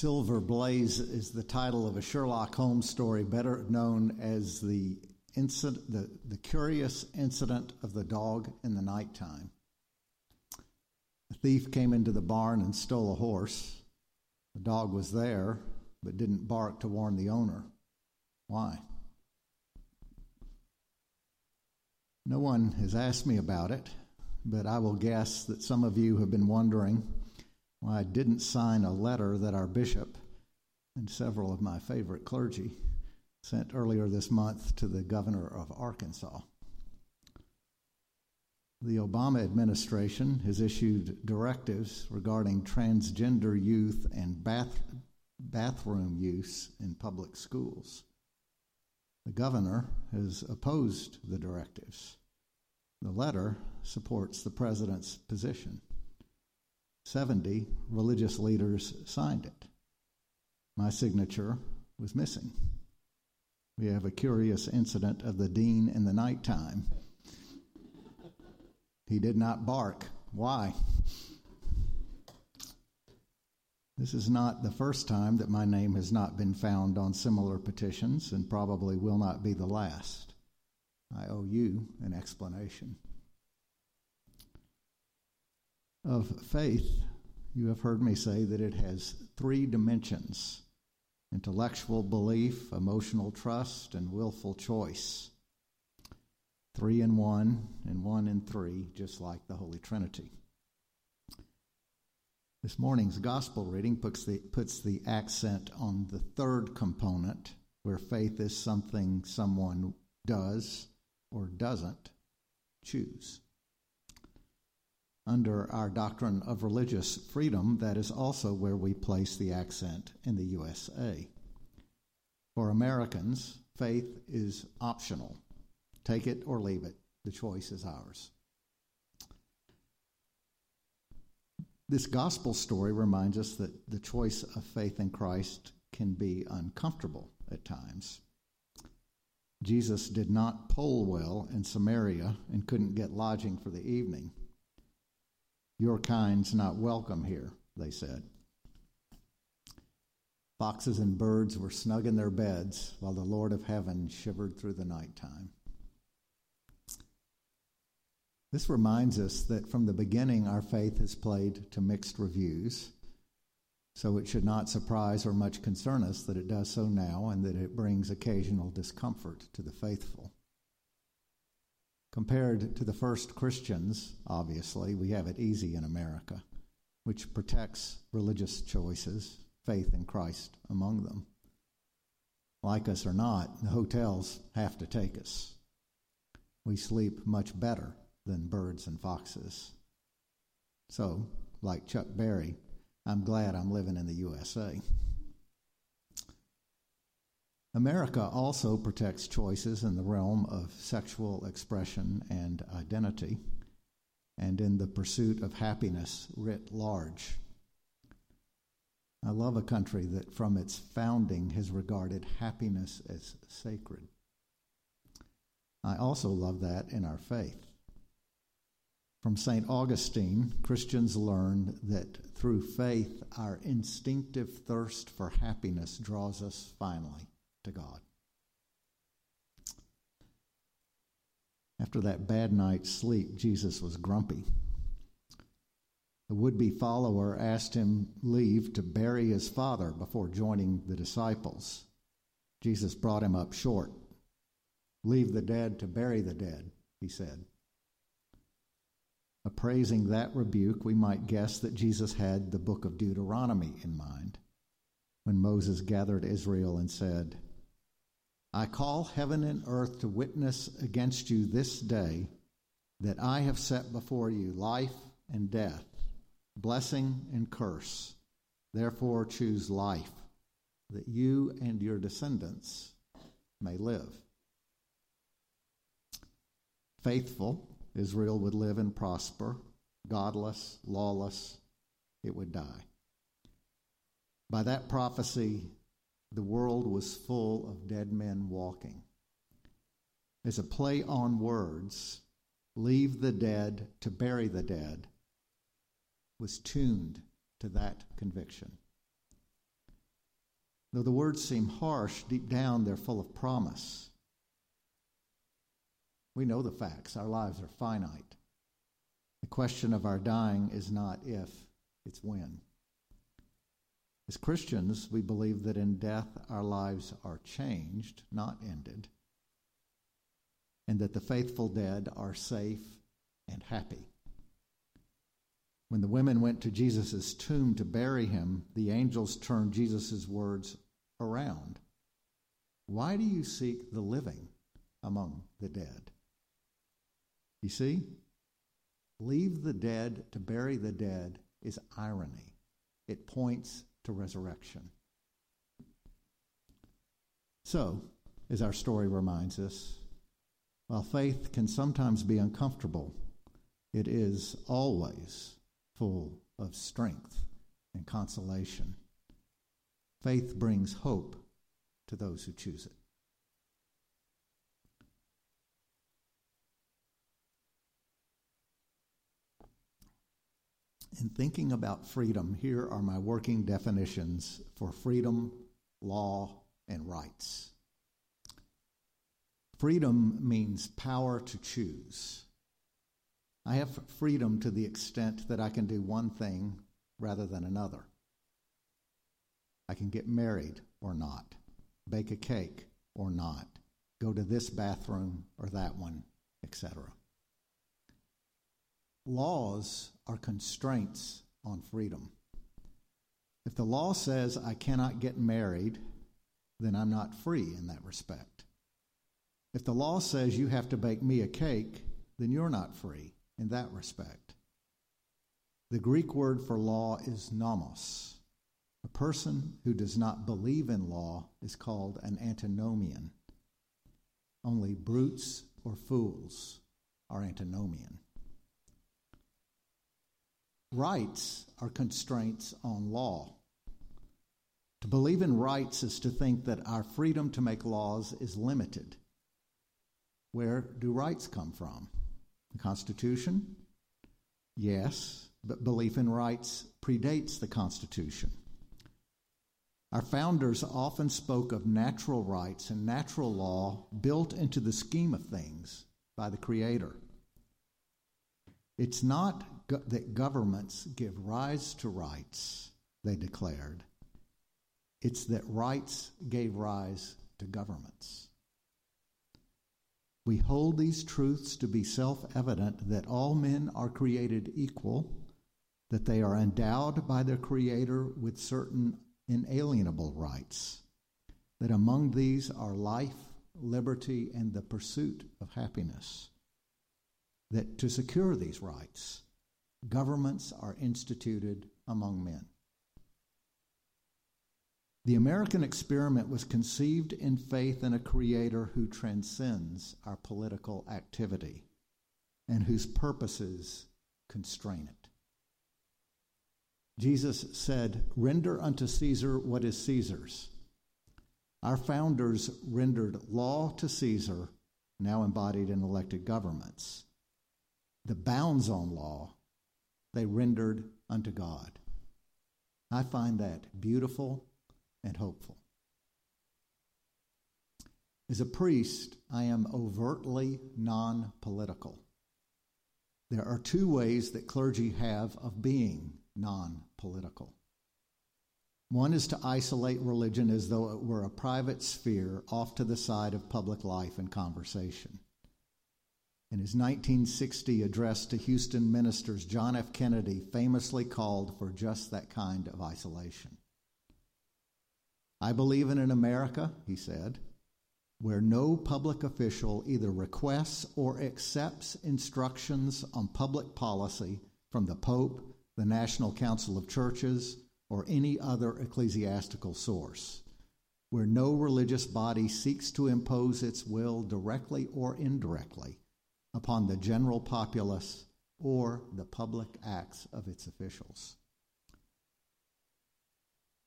Silver Blaze is the title of a Sherlock Holmes story, better known as the incident, the, the curious incident of the dog in the nighttime. A thief came into the barn and stole a horse. The dog was there, but didn't bark to warn the owner. Why? No one has asked me about it, but I will guess that some of you have been wondering well, I didn't sign a letter that our bishop and several of my favorite clergy sent earlier this month to the governor of Arkansas. The Obama administration has issued directives regarding transgender youth and bath, bathroom use in public schools. The governor has opposed the directives. The letter supports the president's position. 70 religious leaders signed it. My signature was missing. We have a curious incident of the dean in the nighttime. He did not bark. Why? This is not the first time that my name has not been found on similar petitions and probably will not be the last. I owe you an explanation. Of faith, you have heard me say that it has three dimensions intellectual belief, emotional trust, and willful choice. Three in one, and one in three, just like the Holy Trinity. This morning's gospel reading puts the, puts the accent on the third component, where faith is something someone does or doesn't choose under our doctrine of religious freedom, that is also where we place the accent in the USA. For Americans, faith is optional. Take it or leave it. The choice is ours. This gospel story reminds us that the choice of faith in Christ can be uncomfortable at times. Jesus did not poll well in Samaria and couldn't get lodging for the evening. Your kind's not welcome here, they said. Foxes and birds were snug in their beds while the Lord of heaven shivered through the night time. This reminds us that from the beginning our faith has played to mixed reviews, so it should not surprise or much concern us that it does so now and that it brings occasional discomfort to the faithful. Compared to the first Christians, obviously, we have it easy in America, which protects religious choices, faith in Christ among them. Like us or not, the hotels have to take us. We sleep much better than birds and foxes. So, like Chuck Berry, I'm glad I'm living in the USA. America also protects choices in the realm of sexual expression and identity, and in the pursuit of happiness writ large. I love a country that from its founding has regarded happiness as sacred. I also love that in our faith. From St. Augustine, Christians learned that through faith, our instinctive thirst for happiness draws us finally to God. After that bad night's sleep, Jesus was grumpy. The would be follower asked him leave to bury his father before joining the disciples. Jesus brought him up short. Leave the dead to bury the dead, he said. Appraising that rebuke, we might guess that Jesus had the book of Deuteronomy in mind when Moses gathered Israel and said, I call heaven and earth to witness against you this day that I have set before you life and death, blessing and curse. Therefore, choose life, that you and your descendants may live. Faithful, Israel would live and prosper. Godless, lawless, it would die. By that prophecy, the world was full of dead men walking. As a play on words, leave the dead to bury the dead was tuned to that conviction. Though the words seem harsh, deep down they're full of promise. We know the facts. Our lives are finite. The question of our dying is not if, it's when. As Christians, we believe that in death our lives are changed, not ended, and that the faithful dead are safe and happy. When the women went to Jesus' tomb to bury him, the angels turned Jesus' words around. Why do you seek the living among the dead? You see, leave the dead to bury the dead is irony. It points to resurrection. So, as our story reminds us, while faith can sometimes be uncomfortable, it is always full of strength and consolation. Faith brings hope to those who choose it. In thinking about freedom, here are my working definitions for freedom, law, and rights. Freedom means power to choose. I have freedom to the extent that I can do one thing rather than another. I can get married or not, bake a cake or not, go to this bathroom or that one, etc. Laws are constraints on freedom. If the law says I cannot get married, then I'm not free in that respect. If the law says you have to bake me a cake, then you're not free in that respect. The Greek word for law is nomos. A person who does not believe in law is called an antinomian. Only brutes or fools are antinomian. Rights are constraints on law. To believe in rights is to think that our freedom to make laws is limited. Where do rights come from? The Constitution? Yes, but belief in rights predates the Constitution. Our founders often spoke of natural rights and natural law built into the scheme of things by the Creator. It's not go- that governments give rise to rights, they declared. It's that rights gave rise to governments. We hold these truths to be self evident that all men are created equal, that they are endowed by their Creator with certain inalienable rights, that among these are life, liberty, and the pursuit of happiness. That to secure these rights, governments are instituted among men. The American experiment was conceived in faith in a creator who transcends our political activity and whose purposes constrain it. Jesus said, Render unto Caesar what is Caesar's. Our founders rendered law to Caesar, now embodied in elected governments. The bounds on law they rendered unto God. I find that beautiful and hopeful. As a priest, I am overtly non political. There are two ways that clergy have of being non political. One is to isolate religion as though it were a private sphere off to the side of public life and conversation. In his 1960 address to Houston ministers, John F. Kennedy famously called for just that kind of isolation. I believe in an America, he said, where no public official either requests or accepts instructions on public policy from the Pope, the National Council of Churches, or any other ecclesiastical source, where no religious body seeks to impose its will directly or indirectly upon the general populace or the public acts of its officials.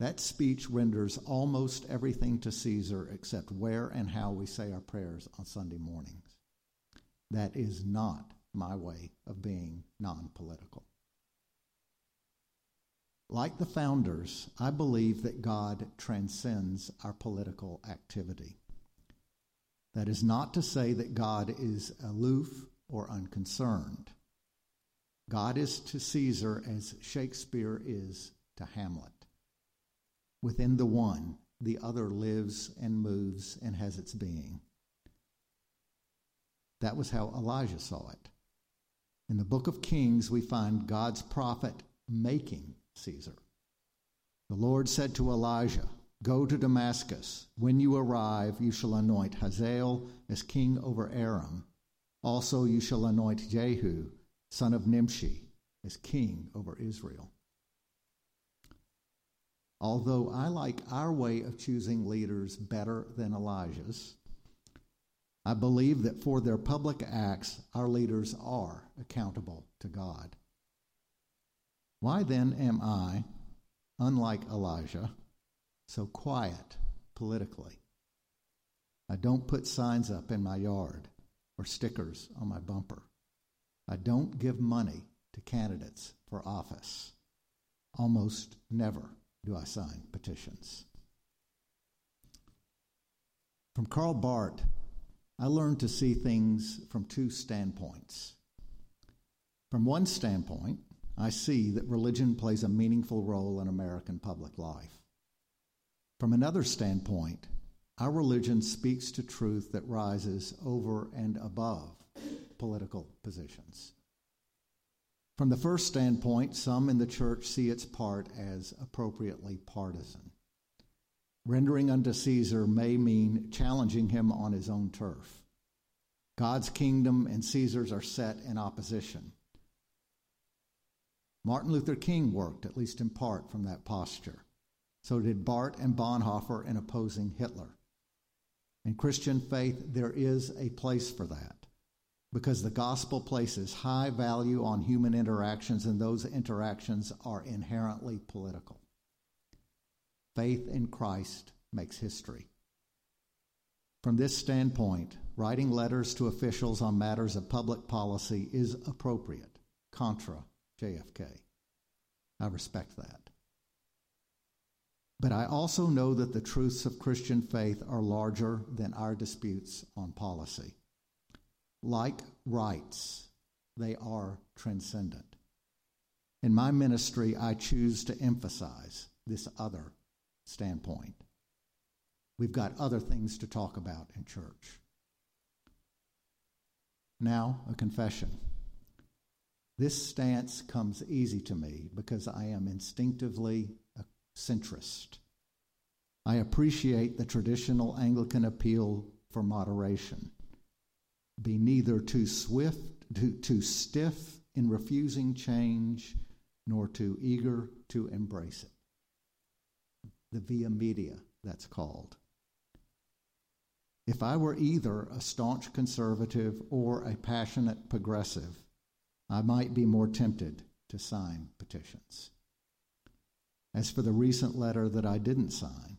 That speech renders almost everything to Caesar except where and how we say our prayers on Sunday mornings. That is not my way of being non political. Like the founders, I believe that God transcends our political activity. That is not to say that God is aloof or unconcerned. God is to Caesar as Shakespeare is to Hamlet. Within the one, the other lives and moves and has its being. That was how Elijah saw it. In the book of Kings, we find God's prophet making Caesar. The Lord said to Elijah, Go to Damascus. When you arrive, you shall anoint Hazael as king over Aram. Also, you shall anoint Jehu, son of Nimshi, as king over Israel. Although I like our way of choosing leaders better than Elijah's, I believe that for their public acts, our leaders are accountable to God. Why then am I, unlike Elijah, so quiet politically? I don't put signs up in my yard or stickers on my bumper. I don't give money to candidates for office. Almost never do I sign petitions. From Karl Barth, I learned to see things from two standpoints. From one standpoint, I see that religion plays a meaningful role in American public life. From another standpoint, our religion speaks to truth that rises over and above political positions. From the first standpoint, some in the church see its part as appropriately partisan. Rendering unto Caesar may mean challenging him on his own turf. God's kingdom and Caesar's are set in opposition. Martin Luther King worked, at least in part, from that posture. So did Barth and Bonhoeffer in opposing Hitler. In Christian faith, there is a place for that because the gospel places high value on human interactions, and those interactions are inherently political. Faith in Christ makes history. From this standpoint, writing letters to officials on matters of public policy is appropriate, contra JFK. I respect that. But I also know that the truths of Christian faith are larger than our disputes on policy. Like rights, they are transcendent. In my ministry, I choose to emphasize this other standpoint. We've got other things to talk about in church. Now, a confession. This stance comes easy to me because I am instinctively centrist. I appreciate the traditional Anglican appeal for moderation. Be neither too swift, too, too stiff in refusing change, nor too eager to embrace it. The via media, that's called. If I were either a staunch conservative or a passionate progressive, I might be more tempted to sign petitions. As for the recent letter that I didn't sign,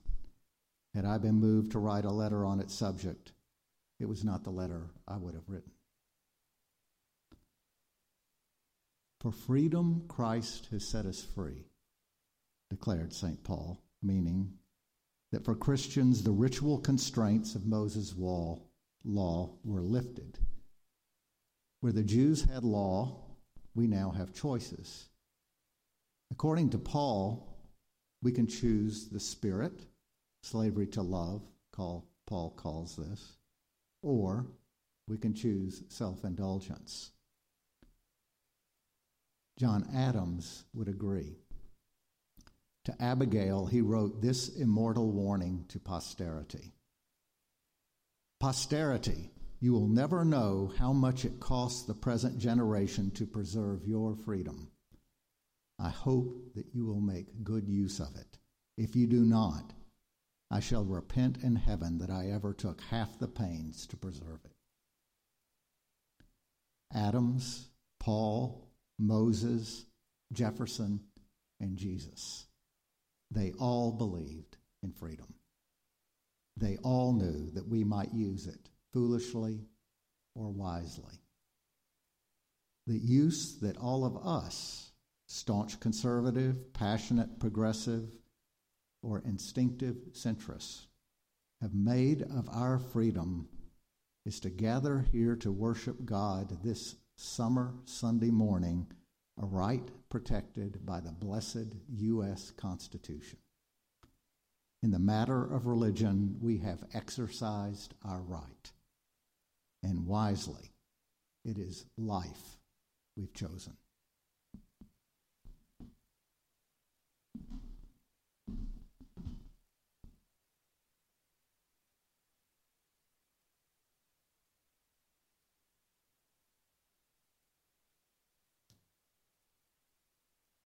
had I been moved to write a letter on its subject, it was not the letter I would have written. For freedom, Christ has set us free, declared St. Paul, meaning that for Christians, the ritual constraints of Moses' law were lifted. Where the Jews had law, we now have choices. According to Paul, we can choose the spirit, slavery to love, call, Paul calls this, or we can choose self indulgence. John Adams would agree. To Abigail, he wrote this immortal warning to posterity Posterity, you will never know how much it costs the present generation to preserve your freedom. I hope that you will make good use of it. If you do not, I shall repent in heaven that I ever took half the pains to preserve it. Adams, Paul, Moses, Jefferson, and Jesus. They all believed in freedom. They all knew that we might use it foolishly or wisely. The use that all of us staunch conservative, passionate progressive, or instinctive centrists, have made of our freedom is to gather here to worship God this summer Sunday morning, a right protected by the blessed U.S. Constitution. In the matter of religion, we have exercised our right, and wisely. It is life we've chosen.